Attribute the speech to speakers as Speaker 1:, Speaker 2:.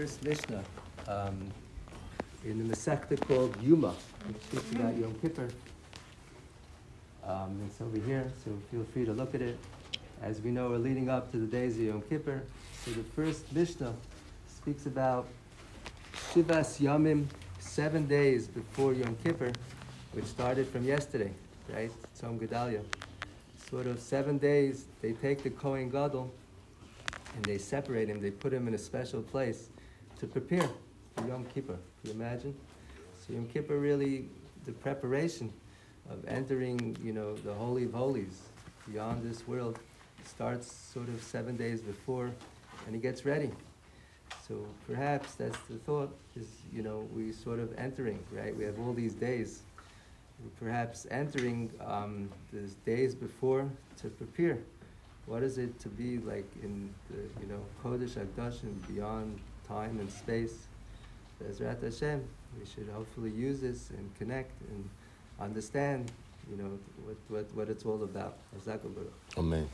Speaker 1: first Mishnah um, in the Masechta called Yuma, which speaks about Yom Kippur. Um, it's over here, so feel free to look at it. As we know, we're leading up to the days of Yom Kippur. So the first Mishnah speaks about Shivas Yamim, seven days before Yom Kippur, which started from yesterday, right? Tzom Gedalia. Sort of seven days, they take the Kohen Gadol and they separate him, they put him in a special place to prepare for Yom Kippur. Can you imagine? So Yom Kippur really, the preparation of entering, you know, the Holy of Holies, beyond this world, starts sort of seven days before, and he gets ready. So perhaps that's the thought, is, you know, we sort of entering, right? We have all these days. Perhaps entering um, these days before to prepare. What is it to be like in the, you know, Kodesh and beyond time and space? Bezrat Hashem, we should hopefully use this and connect and understand, you know, what, what, what it's all about. Amen.